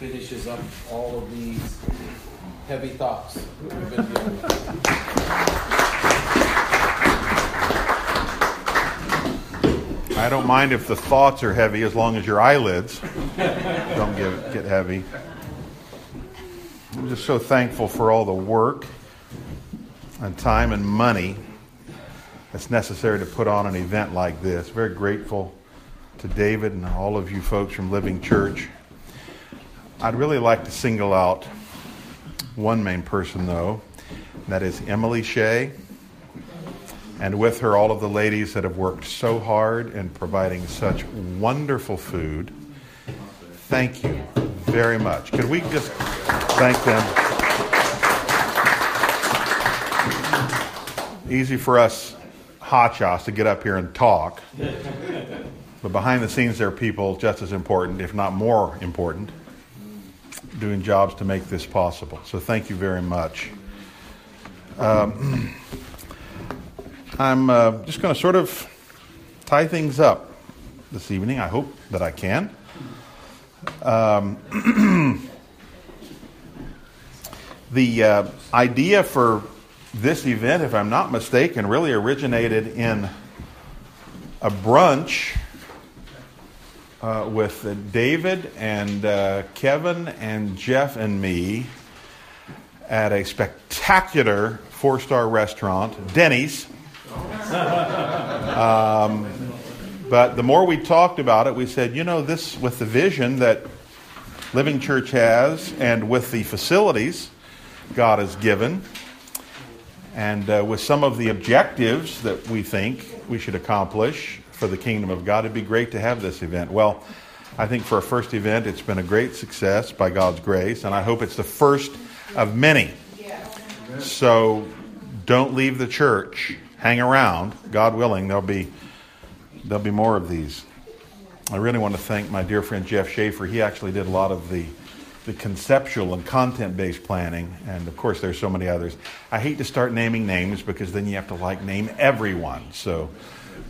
finishes up all of these heavy thoughts we've been dealing with. I don't mind if the thoughts are heavy as long as your eyelids don't get, get heavy. I'm just so thankful for all the work and time and money that's necessary to put on an event like this. Very grateful to David and all of you folks from Living Church. I'd really like to single out one main person, though. That is Emily Shea. And with her, all of the ladies that have worked so hard in providing such wonderful food. Thank you very much. Could we just thank them? Easy for us hotshots to get up here and talk. But behind the scenes, there are people just as important, if not more important, doing jobs to make this possible. So thank you very much. Um, I'm uh, just going to sort of tie things up this evening. I hope that I can. Um, the uh, idea for this event, if I'm not mistaken, really originated in a brunch uh, with David and uh, Kevin and Jeff and me at a spectacular four star restaurant, Denny's. Um, but the more we talked about it, we said, you know, this with the vision that Living Church has and with the facilities God has given, and uh, with some of the objectives that we think we should accomplish for the kingdom of God, it'd be great to have this event. Well, I think for a first event, it's been a great success by God's grace, and I hope it's the first of many. So don't leave the church hang around. God willing, there'll be there'll be more of these. I really want to thank my dear friend Jeff Schaefer. He actually did a lot of the the conceptual and content based planning, and of course there's so many others. I hate to start naming names because then you have to like name everyone. So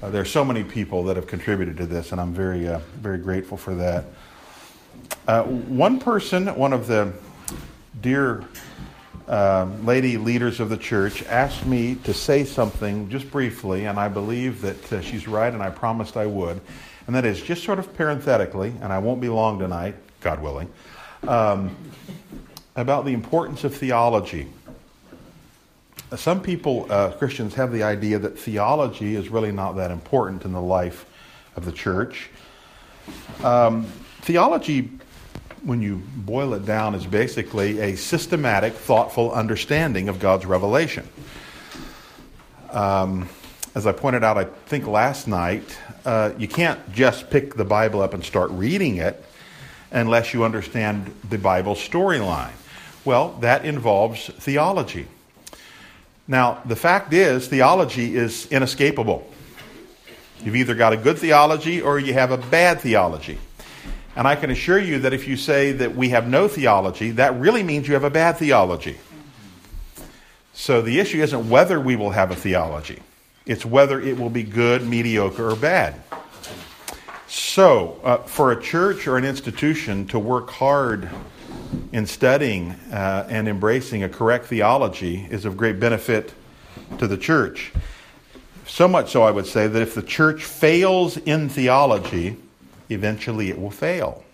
uh, there are so many people that have contributed to this, and I'm very uh, very grateful for that. Uh, one person, one of the dear uh, lady leaders of the church asked me to say something just briefly, and I believe that uh, she's right, and I promised I would. And that is just sort of parenthetically, and I won't be long tonight, God willing, um, about the importance of theology. Some people, uh, Christians, have the idea that theology is really not that important in the life of the church. Um, theology when you boil it down, is basically a systematic, thoughtful understanding of God's revelation. Um, as I pointed out, I think last night, uh, you can't just pick the Bible up and start reading it unless you understand the Bible storyline. Well, that involves theology. Now, the fact is, theology is inescapable. You've either got a good theology or you have a bad theology. And I can assure you that if you say that we have no theology, that really means you have a bad theology. So the issue isn't whether we will have a theology, it's whether it will be good, mediocre, or bad. So, uh, for a church or an institution to work hard in studying uh, and embracing a correct theology is of great benefit to the church. So much so, I would say, that if the church fails in theology, eventually it will fail.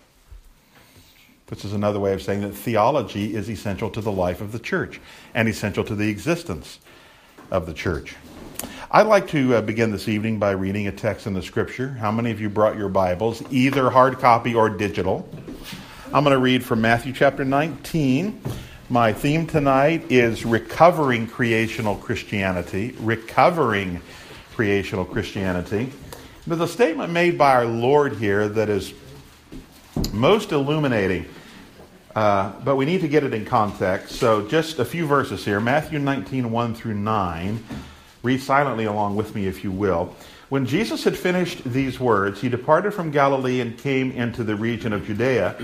This is another way of saying that theology is essential to the life of the church and essential to the existence of the church. I'd like to uh, begin this evening by reading a text in the scripture. How many of you brought your Bibles, either hard copy or digital? I'm going to read from Matthew chapter 19. My theme tonight is recovering creational Christianity. Recovering creational Christianity. There's a statement made by our Lord here that is most illuminating, uh, but we need to get it in context. So, just a few verses here Matthew 19, 1 through 9. Read silently along with me, if you will. When Jesus had finished these words, he departed from Galilee and came into the region of Judea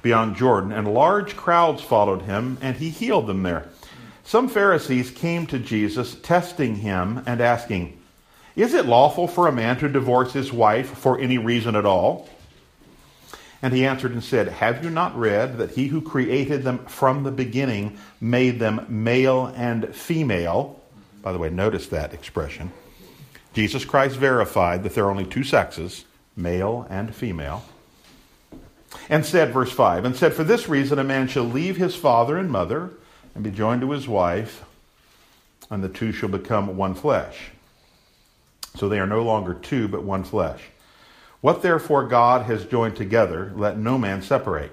beyond Jordan, and large crowds followed him, and he healed them there. Some Pharisees came to Jesus, testing him and asking, is it lawful for a man to divorce his wife for any reason at all? And he answered and said, Have you not read that he who created them from the beginning made them male and female? By the way, notice that expression. Jesus Christ verified that there are only two sexes, male and female. And said, verse 5, and said, For this reason a man shall leave his father and mother and be joined to his wife, and the two shall become one flesh. So they are no longer two, but one flesh. What therefore God has joined together, let no man separate.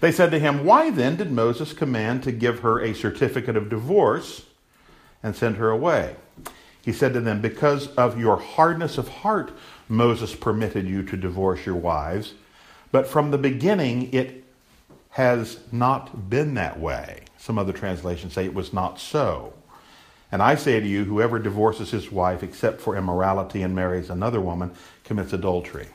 They said to him, Why then did Moses command to give her a certificate of divorce and send her away? He said to them, Because of your hardness of heart, Moses permitted you to divorce your wives. But from the beginning, it has not been that way. Some other translations say it was not so. And I say to you, whoever divorces his wife except for immorality and marries another woman commits adultery.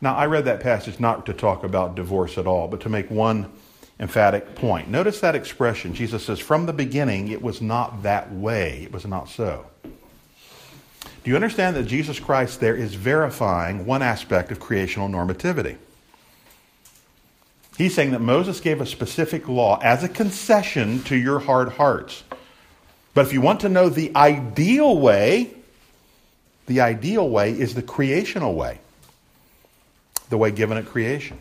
Now, I read that passage not to talk about divorce at all, but to make one emphatic point. Notice that expression. Jesus says, From the beginning, it was not that way. It was not so. Do you understand that Jesus Christ there is verifying one aspect of creational normativity? He's saying that Moses gave a specific law as a concession to your hard hearts. But if you want to know the ideal way, the ideal way is the creational way, the way given at creation.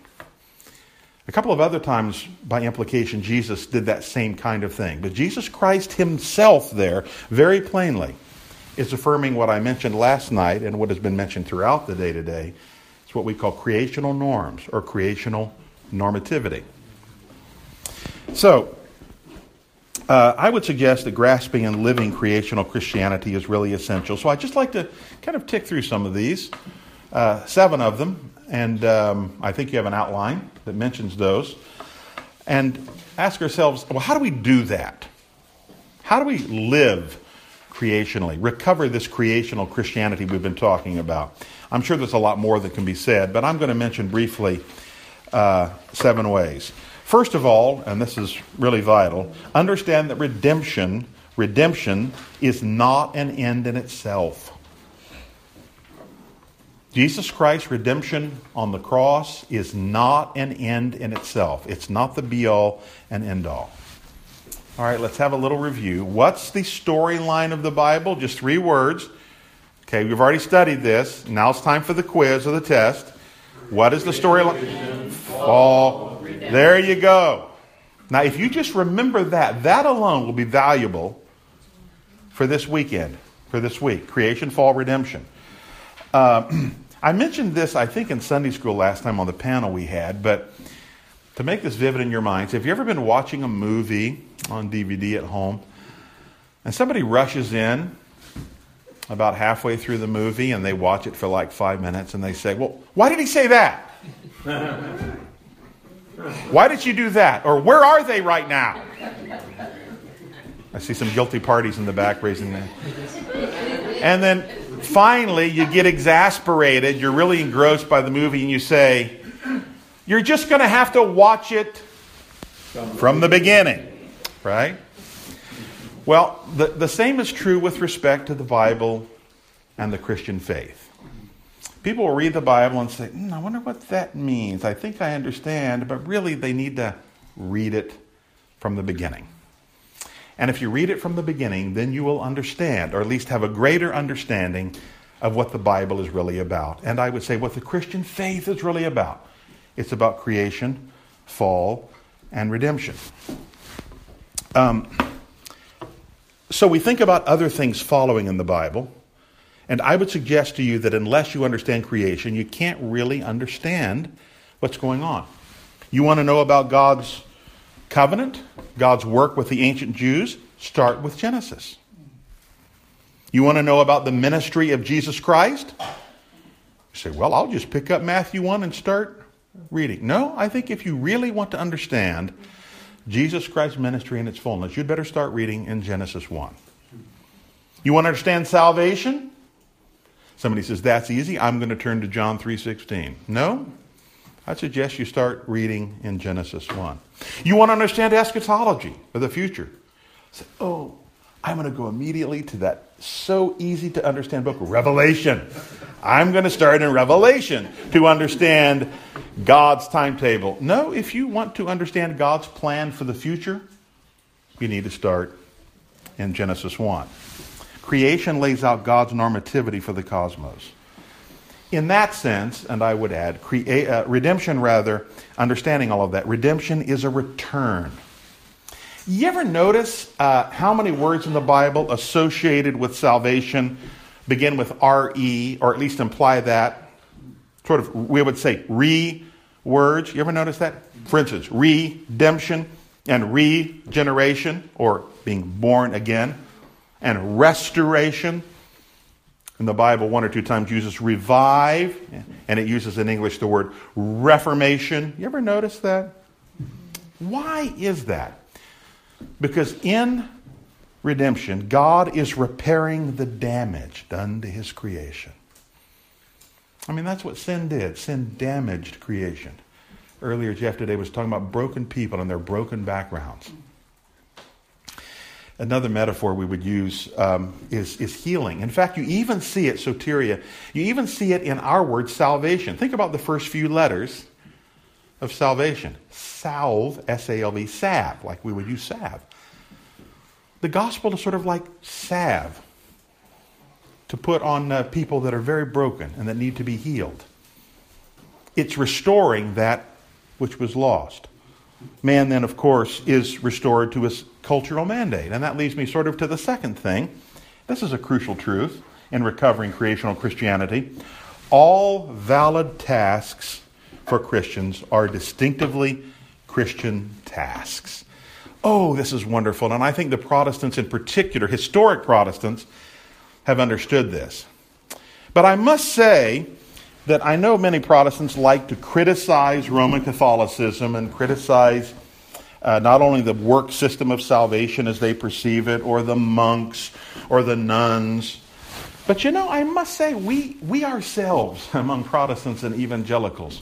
A couple of other times, by implication, Jesus did that same kind of thing. But Jesus Christ himself, there, very plainly, is affirming what I mentioned last night and what has been mentioned throughout the day today. It's what we call creational norms or creational normativity. So, uh, I would suggest that grasping and living creational Christianity is really essential. So I'd just like to kind of tick through some of these, uh, seven of them, and um, I think you have an outline that mentions those, and ask ourselves, well, how do we do that? How do we live creationally, recover this creational Christianity we've been talking about? I'm sure there's a lot more that can be said, but I'm going to mention briefly uh, seven ways. First of all, and this is really vital, understand that redemption, redemption is not an end in itself. Jesus Christ's redemption on the cross is not an end in itself. It's not the be all and end all. All right, let's have a little review. What's the storyline of the Bible? Just three words. Okay, we've already studied this. Now it's time for the quiz or the test. What is the storyline? Fall there you go. Now, if you just remember that, that alone will be valuable for this weekend, for this week creation, fall, redemption. Uh, I mentioned this, I think, in Sunday school last time on the panel we had, but to make this vivid in your minds, have you ever been watching a movie on DVD at home and somebody rushes in about halfway through the movie and they watch it for like five minutes and they say, Well, why did he say that? Why did you do that? Or where are they right now? I see some guilty parties in the back raising their And then finally, you get exasperated. You're really engrossed by the movie, and you say, You're just going to have to watch it from the beginning, right? Well, the, the same is true with respect to the Bible and the Christian faith. People will read the Bible and say, mm, I wonder what that means. I think I understand, but really they need to read it from the beginning. And if you read it from the beginning, then you will understand, or at least have a greater understanding of what the Bible is really about. And I would say what the Christian faith is really about. It's about creation, fall, and redemption. Um, so we think about other things following in the Bible. And I would suggest to you that unless you understand creation, you can't really understand what's going on. You want to know about God's covenant, God's work with the ancient Jews? Start with Genesis. You want to know about the ministry of Jesus Christ? You say, well, I'll just pick up Matthew 1 and start reading. No, I think if you really want to understand Jesus Christ's ministry in its fullness, you'd better start reading in Genesis 1. You want to understand salvation? Somebody says, that's easy. I'm going to turn to John 3.16. No? I suggest you start reading in Genesis 1. You want to understand eschatology or the future? Say, oh, I'm going to go immediately to that so easy to understand book, Revelation. I'm going to start in Revelation to understand God's timetable. No, if you want to understand God's plan for the future, you need to start in Genesis 1. Creation lays out God's normativity for the cosmos. In that sense, and I would add, crea- uh, redemption rather, understanding all of that, redemption is a return. You ever notice uh, how many words in the Bible associated with salvation begin with re, or at least imply that? Sort of, we would say re words. You ever notice that? For instance, redemption and regeneration, or being born again, and restoration. In the Bible, one or two times uses revive, and it uses in English the word reformation. You ever notice that? Why is that? Because in redemption, God is repairing the damage done to his creation. I mean, that's what sin did. Sin damaged creation. Earlier, Jeff today was talking about broken people and their broken backgrounds. Another metaphor we would use um, is, is healing. In fact, you even see it, soteria, you even see it in our word salvation. Think about the first few letters of salvation salve, S A L V, salve, like we would use salve. The gospel is sort of like salve to put on uh, people that are very broken and that need to be healed. It's restoring that which was lost. Man, then, of course, is restored to his cultural mandate. And that leads me sort of to the second thing. This is a crucial truth in recovering creational Christianity. All valid tasks for Christians are distinctively Christian tasks. Oh, this is wonderful. And I think the Protestants, in particular, historic Protestants, have understood this. But I must say that I know many Protestants like to criticize Roman Catholicism and criticize uh, not only the work system of salvation as they perceive it, or the monks, or the nuns. But you know, I must say, we, we ourselves, among Protestants and evangelicals,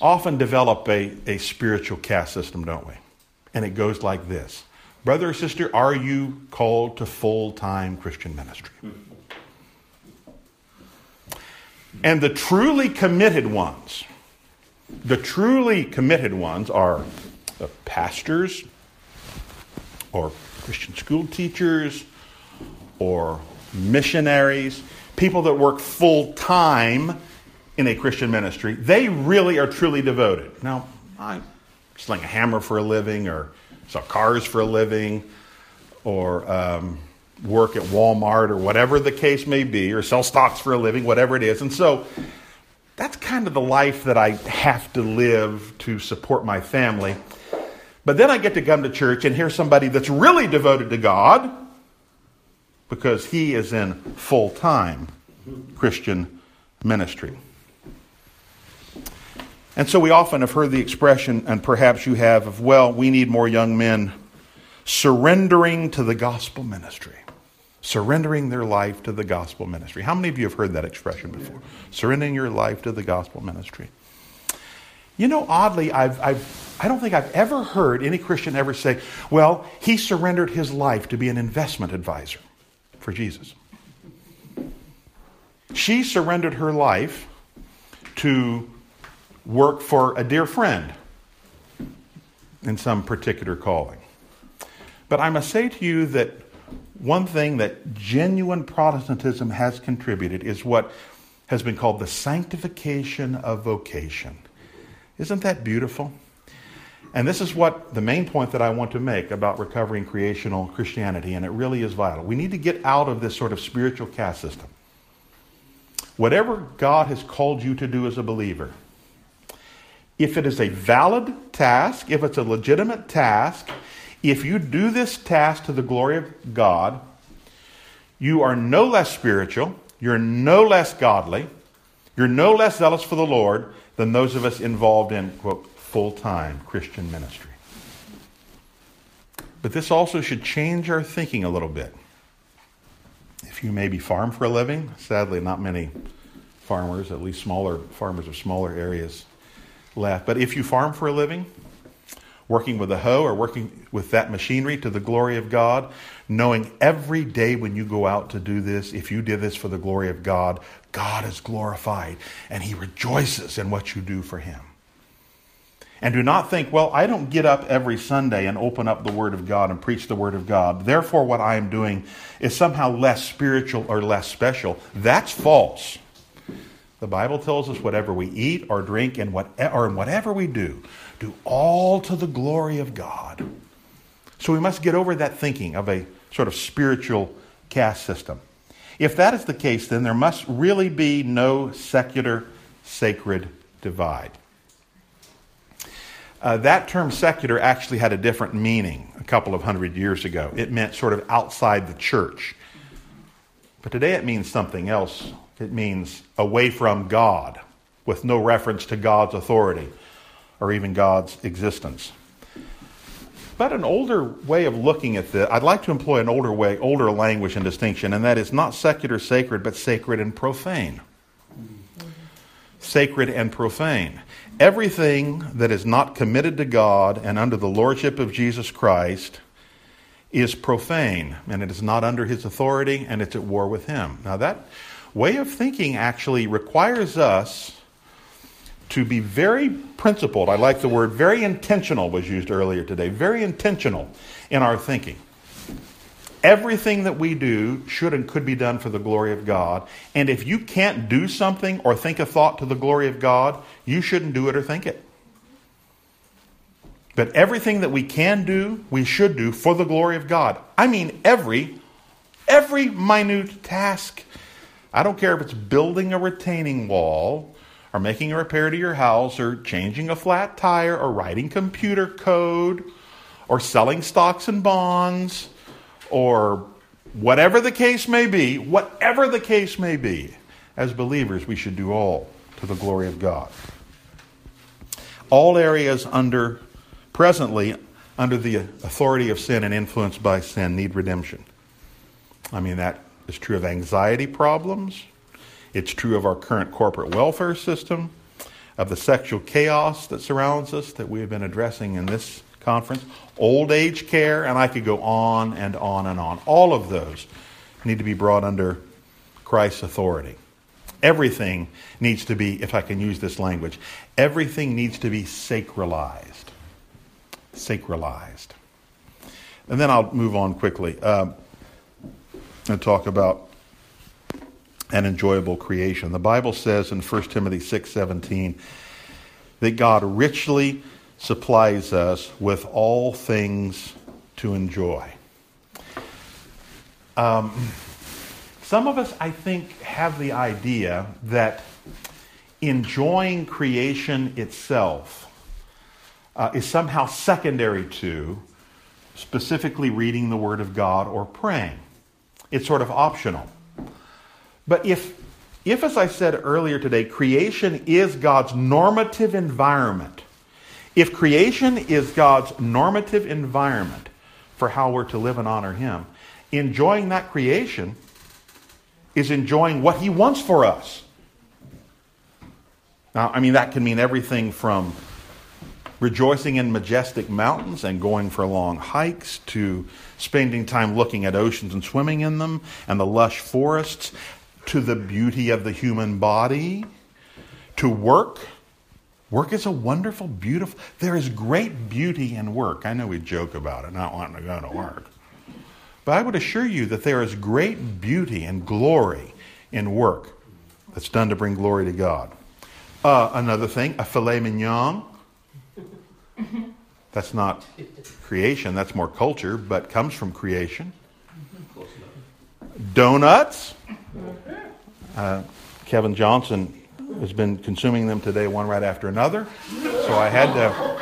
often develop a, a spiritual caste system, don't we? And it goes like this Brother or sister, are you called to full time Christian ministry? And the truly committed ones, the truly committed ones are the pastors or Christian school teachers or missionaries, people that work full time in a Christian ministry. They really are truly devoted. Now, I sling a hammer for a living or sell cars for a living or um, work at Walmart or whatever the case may be, or sell stocks for a living, whatever it is. And so that's kind of the life that I have to live to support my family. But then I get to come to church and hear somebody that's really devoted to God because he is in full time Christian ministry. And so we often have heard the expression, and perhaps you have, of, well, we need more young men surrendering to the gospel ministry. Surrendering their life to the gospel ministry. How many of you have heard that expression before? Surrendering your life to the gospel ministry. You know, oddly, I've, I've, I don't think I've ever heard any Christian ever say, well, he surrendered his life to be an investment advisor for Jesus. She surrendered her life to work for a dear friend in some particular calling. But I must say to you that one thing that genuine Protestantism has contributed is what has been called the sanctification of vocation. Isn't that beautiful? And this is what the main point that I want to make about recovering creational Christianity, and it really is vital. We need to get out of this sort of spiritual caste system. Whatever God has called you to do as a believer, if it is a valid task, if it's a legitimate task, if you do this task to the glory of God, you are no less spiritual, you're no less godly, you're no less zealous for the Lord than those of us involved in, quote, full time Christian ministry. But this also should change our thinking a little bit. If you maybe farm for a living, sadly, not many farmers, at least smaller farmers of smaller areas, left. But if you farm for a living, working with a hoe or working with that machinery to the glory of God, knowing every day when you go out to do this, if you did this for the glory of God, God is glorified and He rejoices in what you do for Him. And do not think, well, I don't get up every Sunday and open up the Word of God and preach the Word of God. Therefore, what I am doing is somehow less spiritual or less special. That's false. The Bible tells us whatever we eat or drink and what, or whatever we do, do all to the glory of God. So we must get over that thinking of a sort of spiritual caste system. If that is the case, then there must really be no secular sacred divide. Uh, that term secular actually had a different meaning a couple of hundred years ago. It meant sort of outside the church. But today it means something else. It means away from God, with no reference to God's authority or even God's existence. But an older way of looking at this, I'd like to employ an older way, older language and distinction, and that is not secular sacred, but sacred and profane. Sacred and profane. Everything that is not committed to God and under the lordship of Jesus Christ is profane, and it is not under his authority, and it's at war with him. Now, that way of thinking actually requires us to be very principled. I like the word very intentional was used earlier today. Very intentional in our thinking. Everything that we do should and could be done for the glory of God. And if you can't do something or think a thought to the glory of God, you shouldn't do it or think it. But everything that we can do, we should do for the glory of God. I mean every every minute task. I don't care if it's building a retaining wall or making a repair to your house or changing a flat tire or writing computer code or selling stocks and bonds or whatever the case may be, whatever the case may be, as believers, we should do all to the glory of God. All areas under presently under the authority of sin and influenced by sin need redemption. I mean that is true of anxiety problems, it's true of our current corporate welfare system, of the sexual chaos that surrounds us that we have been addressing in this conference, old age care, and I could go on and on and on. All of those need to be brought under Christ's authority. Everything needs to be, if I can use this language, everything needs to be sacralized. Sacralized. And then I'll move on quickly uh, and talk about an enjoyable creation. The Bible says in 1 Timothy 6:17 that God richly supplies us with all things to enjoy. Um, some of us, I think, have the idea that enjoying creation itself uh, is somehow secondary to specifically reading the Word of God or praying. It's sort of optional. But if, if, as I said earlier today, creation is God's normative environment, if creation is God's normative environment for how we're to live and honor Him, enjoying that creation is enjoying what He wants for us. Now, I mean, that can mean everything from rejoicing in majestic mountains and going for long hikes to spending time looking at oceans and swimming in them and the lush forests to the beauty of the human body to work. Work is a wonderful, beautiful. There is great beauty in work. I know we joke about it, not wanting to go to work. But I would assure you that there is great beauty and glory in work that's done to bring glory to God. Uh, another thing, a filet mignon. That's not creation, that's more culture, but comes from creation. Donuts. Uh, Kevin Johnson has been consuming them today, one right after another. So I had to.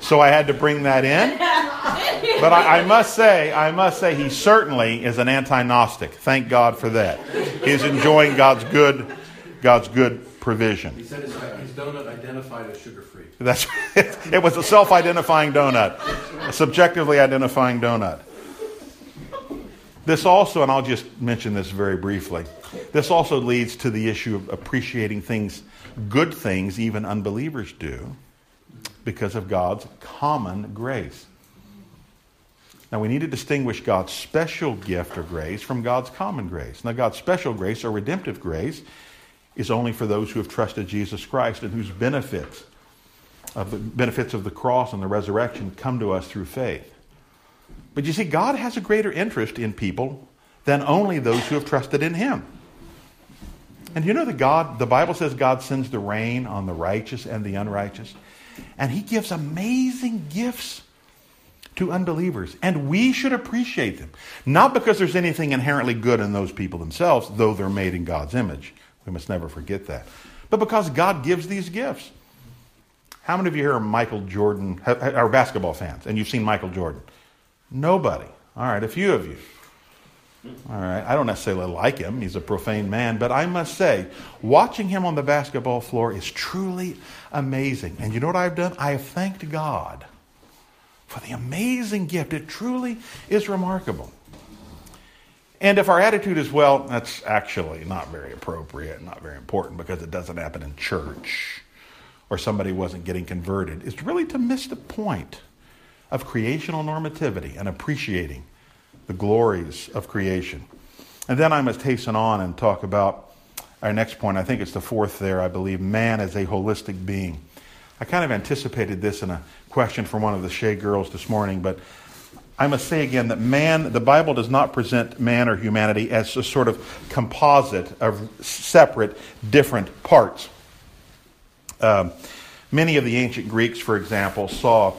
So I had to bring that in. But I, I, must say, I must say, he certainly is an anti-Gnostic. Thank God for that. He's enjoying God's good, God's good provision. He said his, his donut identified as sugar-free. That's it, it was a self-identifying donut, a subjectively identifying donut. This also, and I'll just mention this very briefly. This also leads to the issue of appreciating things good things even unbelievers do because of God's common grace. Now, we need to distinguish God's special gift or grace from God's common grace. Now, God's special grace or redemptive grace is only for those who have trusted Jesus Christ and whose benefits of the benefits of the cross and the resurrection come to us through faith. But you see, God has a greater interest in people than only those who have trusted in Him. And you know that God, the Bible says God sends the rain on the righteous and the unrighteous. And He gives amazing gifts to unbelievers. And we should appreciate them. Not because there's anything inherently good in those people themselves, though they're made in God's image. We must never forget that. But because God gives these gifts. How many of you here are Michael Jordan, are basketball fans, and you've seen Michael Jordan? Nobody. All right, a few of you. All right, I don't necessarily like him. He's a profane man, but I must say, watching him on the basketball floor is truly amazing. And you know what I've done? I have thanked God for the amazing gift. It truly is remarkable. And if our attitude is, well, that's actually not very appropriate, not very important because it doesn't happen in church, or somebody wasn't getting converted, it's really to miss the point of creational normativity and appreciating the glories of creation. And then I must hasten on and talk about our next point. I think it's the fourth there, I believe. Man as a holistic being. I kind of anticipated this in a question from one of the Shea girls this morning, but I must say again that man, the Bible does not present man or humanity as a sort of composite of separate, different parts. Um, many of the ancient Greeks, for example, saw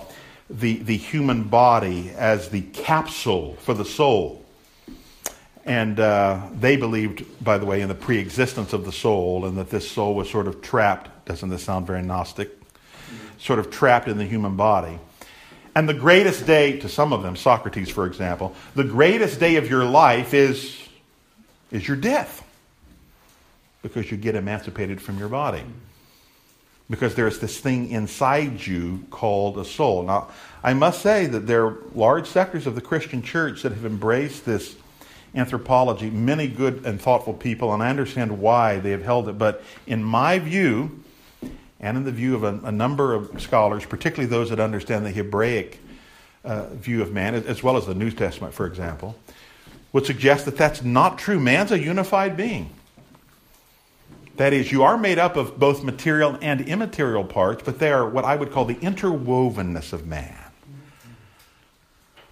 the, the human body as the capsule for the soul. And uh, they believed, by the way, in the pre existence of the soul and that this soul was sort of trapped. Doesn't this sound very Gnostic? Sort of trapped in the human body. And the greatest day, to some of them, Socrates, for example, the greatest day of your life is, is your death because you get emancipated from your body because there's this thing inside you called a soul. Now, I must say that there are large sectors of the Christian church that have embraced this anthropology, many good and thoughtful people, and I understand why they have held it. But in my view, and in the view of a, a number of scholars, particularly those that understand the Hebraic uh, view of man, as well as the New Testament, for example, would suggest that that's not true. Man's a unified being. That is, you are made up of both material and immaterial parts, but they are what I would call the interwovenness of man.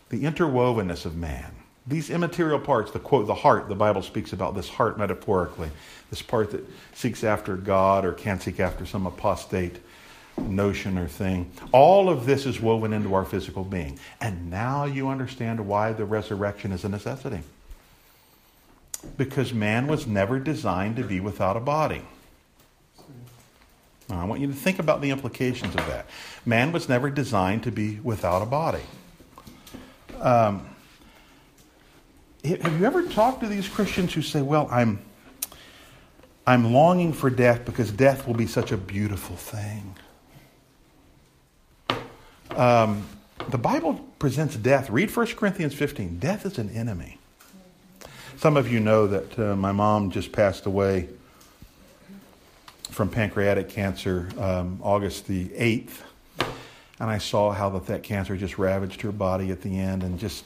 The interwovenness of man. These immaterial parts, the quote, the heart, the Bible speaks about this heart metaphorically, this part that seeks after God or can't seek after some apostate notion or thing. All of this is woven into our physical being. And now you understand why the resurrection is a necessity because man was never designed to be without a body. Now, I want you to think about the implications of that. Man was never designed to be without a body. Um, have you ever talked to these Christians who say, "Well, I'm, I'm longing for death because death will be such a beautiful thing"? Um, the Bible presents death. Read 1 Corinthians 15. Death is an enemy. Some of you know that uh, my mom just passed away from pancreatic cancer um, August the 8th. And I saw how that, that cancer just ravaged her body at the end and just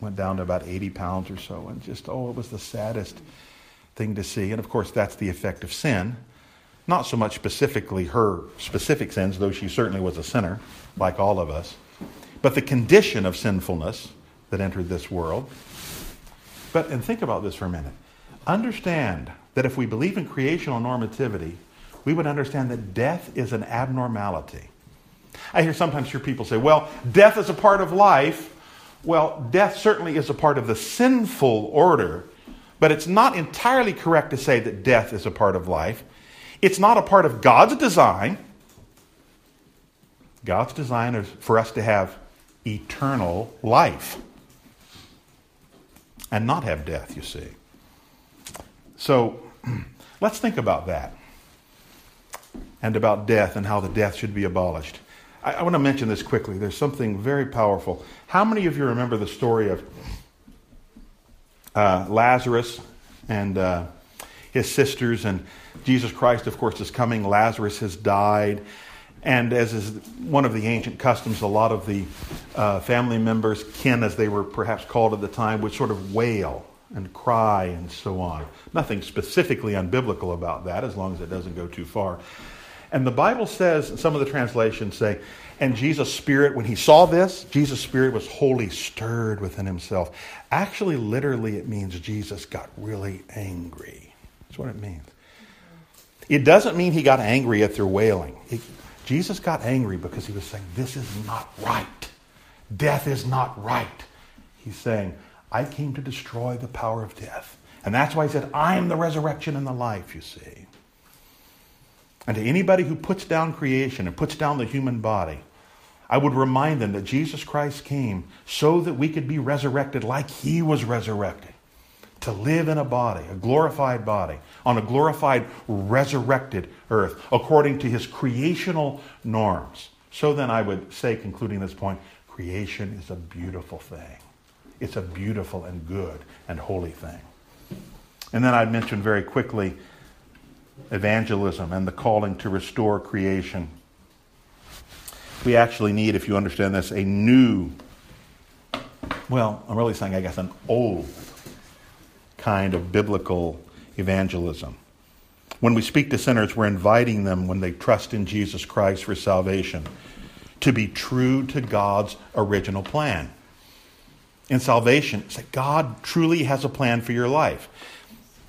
went down to about 80 pounds or so. And just, oh, it was the saddest thing to see. And of course, that's the effect of sin. Not so much specifically her specific sins, though she certainly was a sinner, like all of us, but the condition of sinfulness that entered this world. But, and think about this for a minute. Understand that if we believe in creational normativity, we would understand that death is an abnormality. I hear sometimes hear people say, well, death is a part of life. Well, death certainly is a part of the sinful order, but it's not entirely correct to say that death is a part of life. It's not a part of God's design. God's design is for us to have eternal life and not have death, you see. So let's think about that and about death and how the death should be abolished. I, I want to mention this quickly. There's something very powerful. How many of you remember the story of uh, Lazarus? And uh, his sisters, and Jesus Christ, of course, is coming. Lazarus has died. And as is one of the ancient customs, a lot of the uh, family members, kin as they were perhaps called at the time, would sort of wail and cry and so on. Nothing specifically unbiblical about that, as long as it doesn't go too far. And the Bible says, some of the translations say, and Jesus' spirit, when he saw this, Jesus' spirit was wholly stirred within himself. Actually, literally, it means Jesus got really angry. That's what it means. It doesn't mean he got angry at their wailing. It, Jesus got angry because he was saying, This is not right. Death is not right. He's saying, I came to destroy the power of death. And that's why he said, I am the resurrection and the life, you see. And to anybody who puts down creation and puts down the human body, I would remind them that Jesus Christ came so that we could be resurrected like he was resurrected. To live in a body, a glorified body, on a glorified, resurrected earth, according to his creational norms. So then, I would say, concluding this point, creation is a beautiful thing. It's a beautiful and good and holy thing. And then I'd mention very quickly evangelism and the calling to restore creation. We actually need, if you understand this, a new, well, I'm really saying, I guess, an old kind of biblical evangelism. When we speak to sinners, we're inviting them, when they trust in Jesus Christ for salvation, to be true to God's original plan in salvation is that God truly has a plan for your life.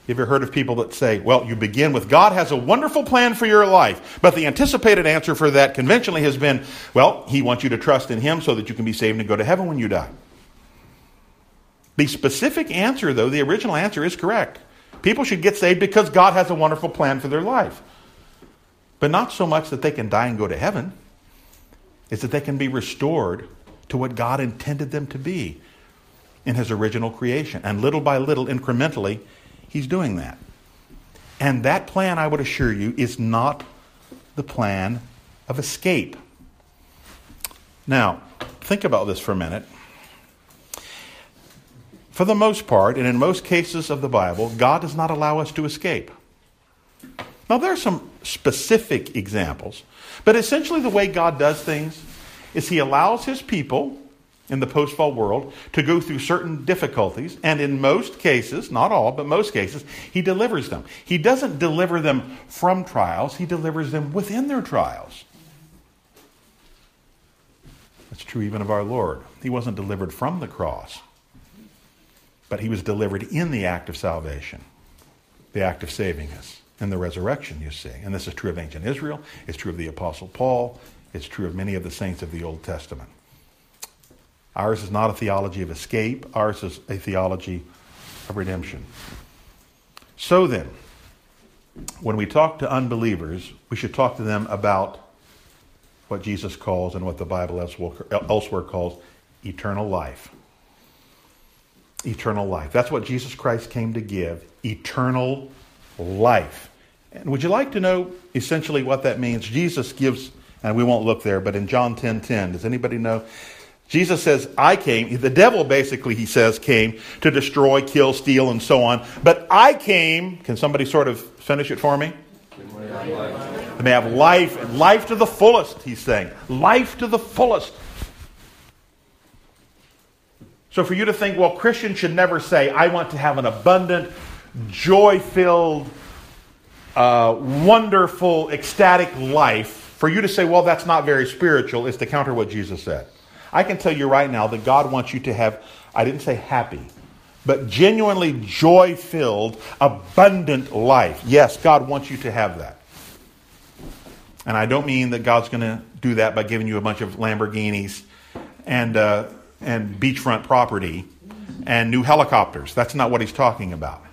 Have you ever heard of people that say, well, you begin with God has a wonderful plan for your life, but the anticipated answer for that conventionally has been, well, He wants you to trust in Him so that you can be saved and go to heaven when you die. The specific answer, though, the original answer is correct. People should get saved because God has a wonderful plan for their life. But not so much that they can die and go to heaven, it's that they can be restored to what God intended them to be in his original creation. And little by little, incrementally, he's doing that. And that plan, I would assure you, is not the plan of escape. Now, think about this for a minute. For the most part, and in most cases of the Bible, God does not allow us to escape. Now, there are some specific examples, but essentially, the way God does things is He allows His people in the post fall world to go through certain difficulties, and in most cases, not all, but most cases, he delivers them. He doesn't deliver them from trials, he delivers them within their trials. That's true even of our Lord. He wasn't delivered from the cross, but he was delivered in the act of salvation, the act of saving us, in the resurrection, you see. And this is true of ancient Israel, it's true of the Apostle Paul, it's true of many of the saints of the Old Testament. Ours is not a theology of escape, ours is a theology of redemption. So then, when we talk to unbelievers, we should talk to them about what Jesus calls and what the Bible elsewhere calls eternal life. Eternal life. That's what Jesus Christ came to give eternal life. And would you like to know essentially what that means? Jesus gives, and we won't look there, but in John 10 10, does anybody know? Jesus says, I came, the devil basically, he says, came to destroy, kill, steal, and so on. But I came, can somebody sort of finish it for me? They may have life, and life to the fullest, he's saying. Life to the fullest. So for you to think, well, Christians should never say, I want to have an abundant, joy filled, uh, wonderful, ecstatic life, for you to say, well, that's not very spiritual, is to counter what Jesus said. I can tell you right now that God wants you to have, I didn't say happy, but genuinely joy filled, abundant life. Yes, God wants you to have that. And I don't mean that God's going to do that by giving you a bunch of Lamborghinis and, uh, and beachfront property and new helicopters. That's not what he's talking about.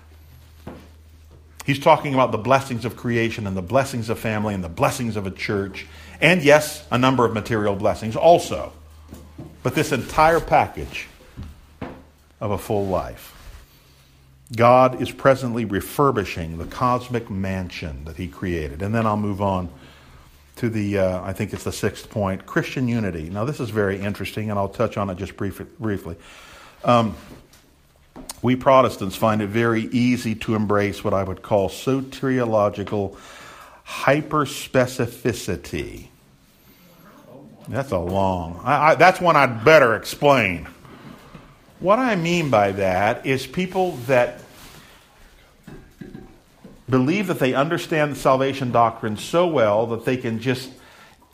He's talking about the blessings of creation and the blessings of family and the blessings of a church. And yes, a number of material blessings also but this entire package of a full life. God is presently refurbishing the cosmic mansion that He created. And then I'll move on to the, uh, I think it's the sixth point Christian unity. Now, this is very interesting, and I'll touch on it just brief, briefly. Um, we Protestants find it very easy to embrace what I would call soteriological hyperspecificity. That's a long. I, I, that's one I'd better explain. What I mean by that is people that believe that they understand the salvation doctrine so well that they can just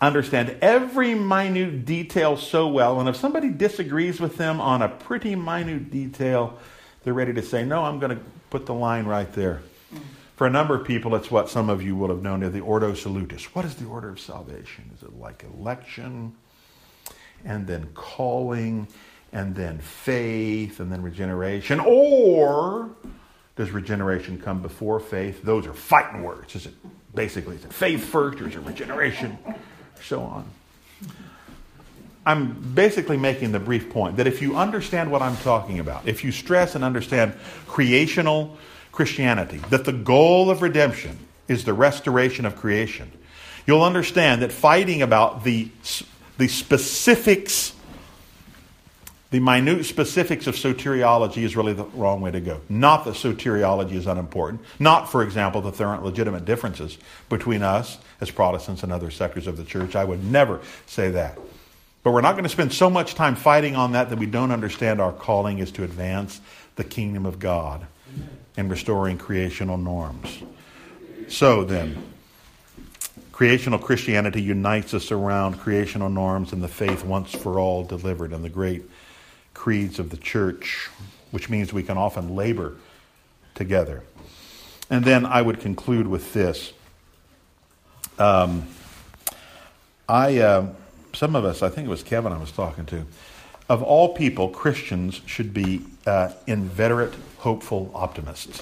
understand every minute detail so well. And if somebody disagrees with them on a pretty minute detail, they're ready to say, No, I'm going to put the line right there. Mm. For a number of people, it's what some of you will have known as the Ordo Salutis. What is the order of salvation? Is it like election, and then calling, and then faith, and then regeneration? Or does regeneration come before faith? Those are fighting words. Is it basically is it faith first, or is it regeneration? So on. I'm basically making the brief point that if you understand what I'm talking about, if you stress and understand creational Christianity, that the goal of redemption is the restoration of creation, you'll understand that fighting about the, the specifics, the minute specifics of soteriology is really the wrong way to go. Not that soteriology is unimportant. Not, for example, that there aren't legitimate differences between us as Protestants and other sectors of the church. I would never say that. But we're not going to spend so much time fighting on that that we don't understand our calling is to advance the kingdom of God and restoring creational norms. So then, creational Christianity unites us around creational norms and the faith once for all delivered and the great creeds of the church, which means we can often labor together. And then I would conclude with this. Um, I, uh, some of us, I think it was Kevin I was talking to, of all people, Christians should be uh, inveterate, hopeful optimists.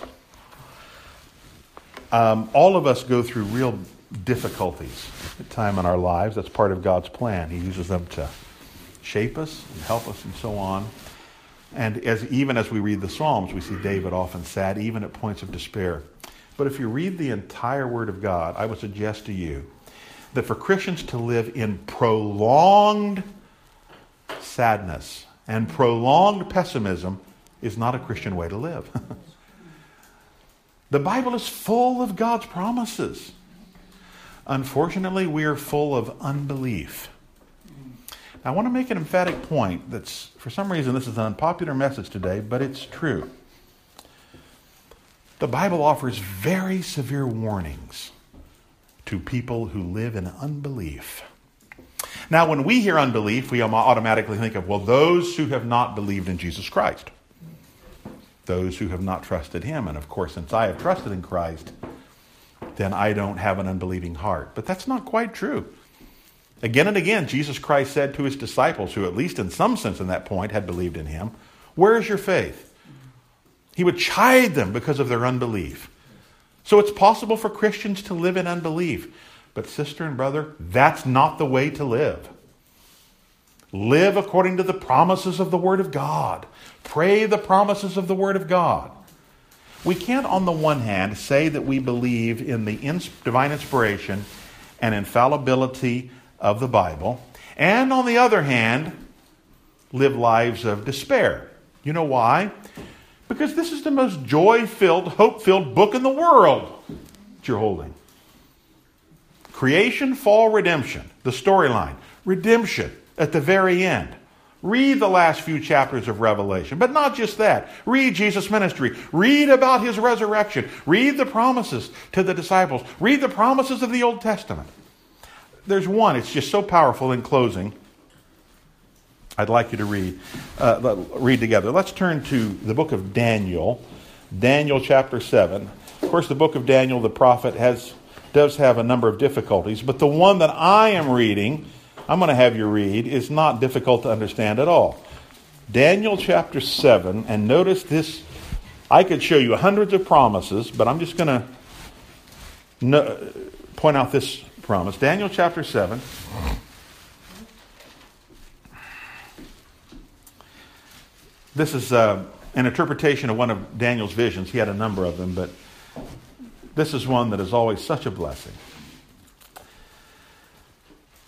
Um, all of us go through real difficulties at time in our lives. That's part of God's plan. He uses them to shape us and help us and so on. And as, even as we read the Psalms, we see David often sad, even at points of despair. But if you read the entire Word of God, I would suggest to you that for Christians to live in prolonged sadness and prolonged pessimism is not a Christian way to live. the Bible is full of God's promises. Unfortunately, we are full of unbelief. I want to make an emphatic point that's, for some reason, this is an unpopular message today, but it's true. The Bible offers very severe warnings to people who live in unbelief. Now, when we hear unbelief, we automatically think of, well, those who have not believed in Jesus Christ, those who have not trusted Him. And of course, since I have trusted in Christ, then I don't have an unbelieving heart. But that's not quite true. Again and again, Jesus Christ said to his disciples, who at least in some sense in that point had believed in him, Where is your faith? He would chide them because of their unbelief. So it's possible for Christians to live in unbelief. But, sister and brother, that's not the way to live. Live according to the promises of the Word of God. Pray the promises of the Word of God. We can't, on the one hand, say that we believe in the divine inspiration and infallibility of the Bible, and on the other hand, live lives of despair. You know why? Because this is the most joy filled, hope filled book in the world that you're holding. Creation, fall, redemption, the storyline. Redemption at the very end. Read the last few chapters of Revelation, but not just that. Read Jesus' ministry. Read about his resurrection. Read the promises to the disciples. Read the promises of the Old Testament. There's one, it's just so powerful in closing. I'd like you to read, uh, read together. Let's turn to the book of Daniel, Daniel chapter 7. Of course, the book of Daniel, the prophet, has does have a number of difficulties, but the one that I am reading, I'm going to have you read, is not difficult to understand at all. Daniel chapter 7, and notice this. I could show you hundreds of promises, but I'm just going to no, point out this promise. Daniel chapter 7. This is uh, an interpretation of one of Daniel's visions. He had a number of them, but this is one that is always such a blessing.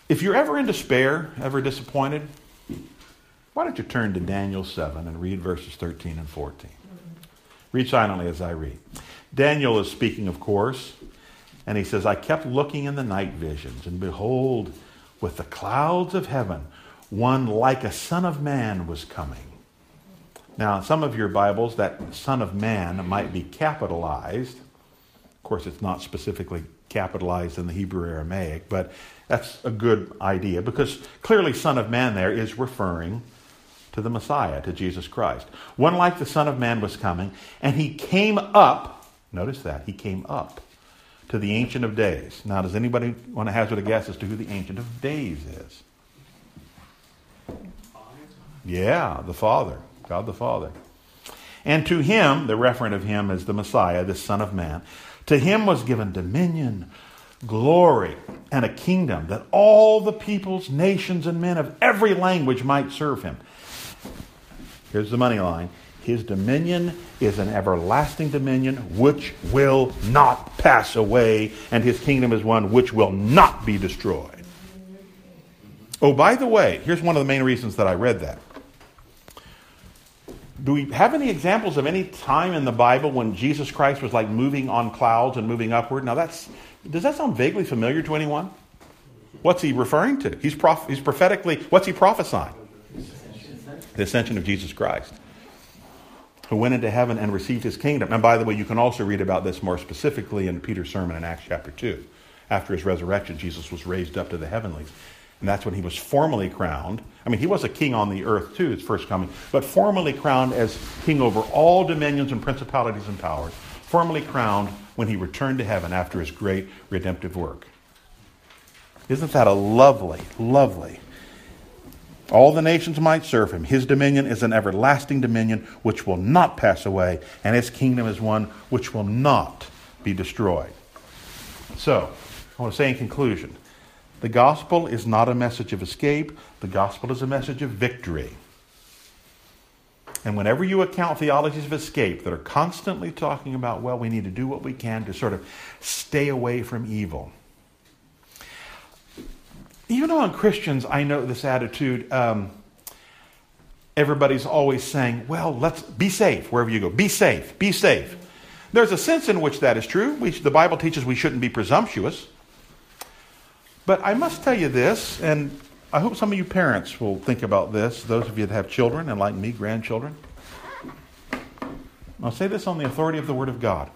If you're ever in despair, ever disappointed, why don't you turn to Daniel 7 and read verses 13 and 14? Read silently as I read. Daniel is speaking, of course, and he says, I kept looking in the night visions, and behold, with the clouds of heaven, one like a son of man was coming. Now, some of your Bibles, that son of man might be capitalized. Of course, it's not specifically capitalized in the Hebrew Aramaic, but that's a good idea because clearly, Son of Man there is referring to the Messiah, to Jesus Christ. One like the Son of Man was coming, and he came up. Notice that. He came up to the Ancient of Days. Now, does anybody want to hazard a guess as to who the Ancient of Days is? Yeah, the Father, God the Father. And to him, the referent of him is the Messiah, the Son of Man, to him was given dominion, glory, and a kingdom that all the peoples, nations, and men of every language might serve him. Here's the money line. His dominion is an everlasting dominion which will not pass away, and his kingdom is one which will not be destroyed. Oh, by the way, here's one of the main reasons that I read that. Do we have any examples of any time in the Bible when Jesus Christ was like moving on clouds and moving upward? Now, that's does that sound vaguely familiar to anyone? What's he referring to? He's, prof, he's prophetically, what's he prophesying? The ascension of Jesus Christ, who went into heaven and received his kingdom. And by the way, you can also read about this more specifically in Peter's sermon in Acts chapter 2. After his resurrection, Jesus was raised up to the heavenlies. And that's when he was formally crowned. I mean, he was a king on the earth too, his first coming, but formally crowned as king over all dominions and principalities and powers. Formally crowned when he returned to heaven after his great redemptive work. Isn't that a lovely, lovely? All the nations might serve him. His dominion is an everlasting dominion which will not pass away, and his kingdom is one which will not be destroyed. So, I want to say in conclusion the gospel is not a message of escape, the gospel is a message of victory. And whenever you account theologies of escape that are constantly talking about, well, we need to do what we can to sort of stay away from evil. Even among Christians, I know this attitude. Um, everybody's always saying, well, let's be safe wherever you go. Be safe. Be safe. There's a sense in which that is true. We, the Bible teaches we shouldn't be presumptuous. But I must tell you this, and I hope some of you parents will think about this, those of you that have children and like me, grandchildren. I'll say this on the authority of the Word of God.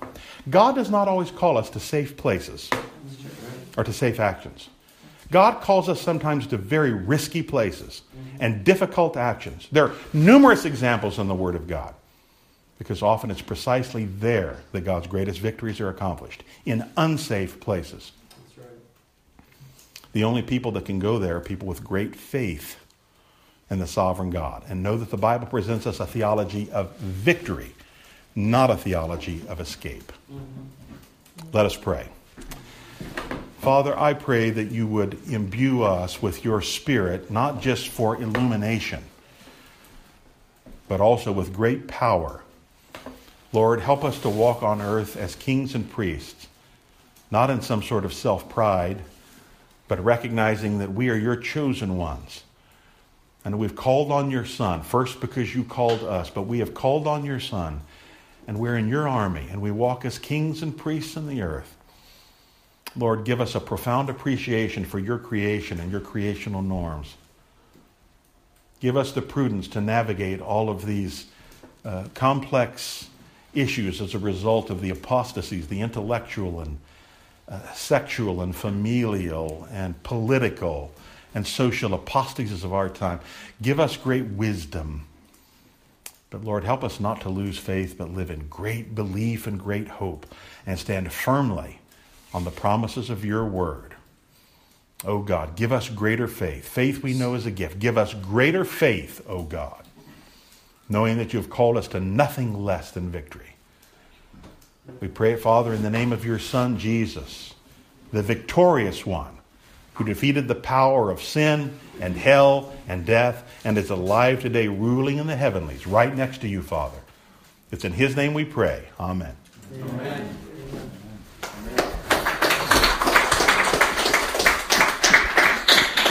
God does not always call us to safe places or to safe actions. God calls us sometimes to very risky places and difficult actions. There are numerous examples in the Word of God because often it's precisely there that God's greatest victories are accomplished in unsafe places. The only people that can go there are people with great faith in the sovereign God and know that the Bible presents us a theology of victory, not a theology of escape. Mm-hmm. Let us pray. Father, I pray that you would imbue us with your Spirit, not just for illumination, but also with great power. Lord, help us to walk on earth as kings and priests, not in some sort of self pride but recognizing that we are your chosen ones. And we've called on your Son, first because you called us, but we have called on your Son, and we're in your army, and we walk as kings and priests in the earth. Lord, give us a profound appreciation for your creation and your creational norms. Give us the prudence to navigate all of these uh, complex issues as a result of the apostasies, the intellectual and uh, sexual and familial and political and social apostasies of our time. Give us great wisdom. But Lord, help us not to lose faith, but live in great belief and great hope and stand firmly on the promises of your word. Oh God, give us greater faith. Faith we know is a gift. Give us greater faith, oh God, knowing that you have called us to nothing less than victory. We pray, Father, in the name of your Son, Jesus, the victorious one, who defeated the power of sin and hell and death and is alive today, ruling in the heavenlies, right next to you, Father. It's in his name we pray. Amen. Amen.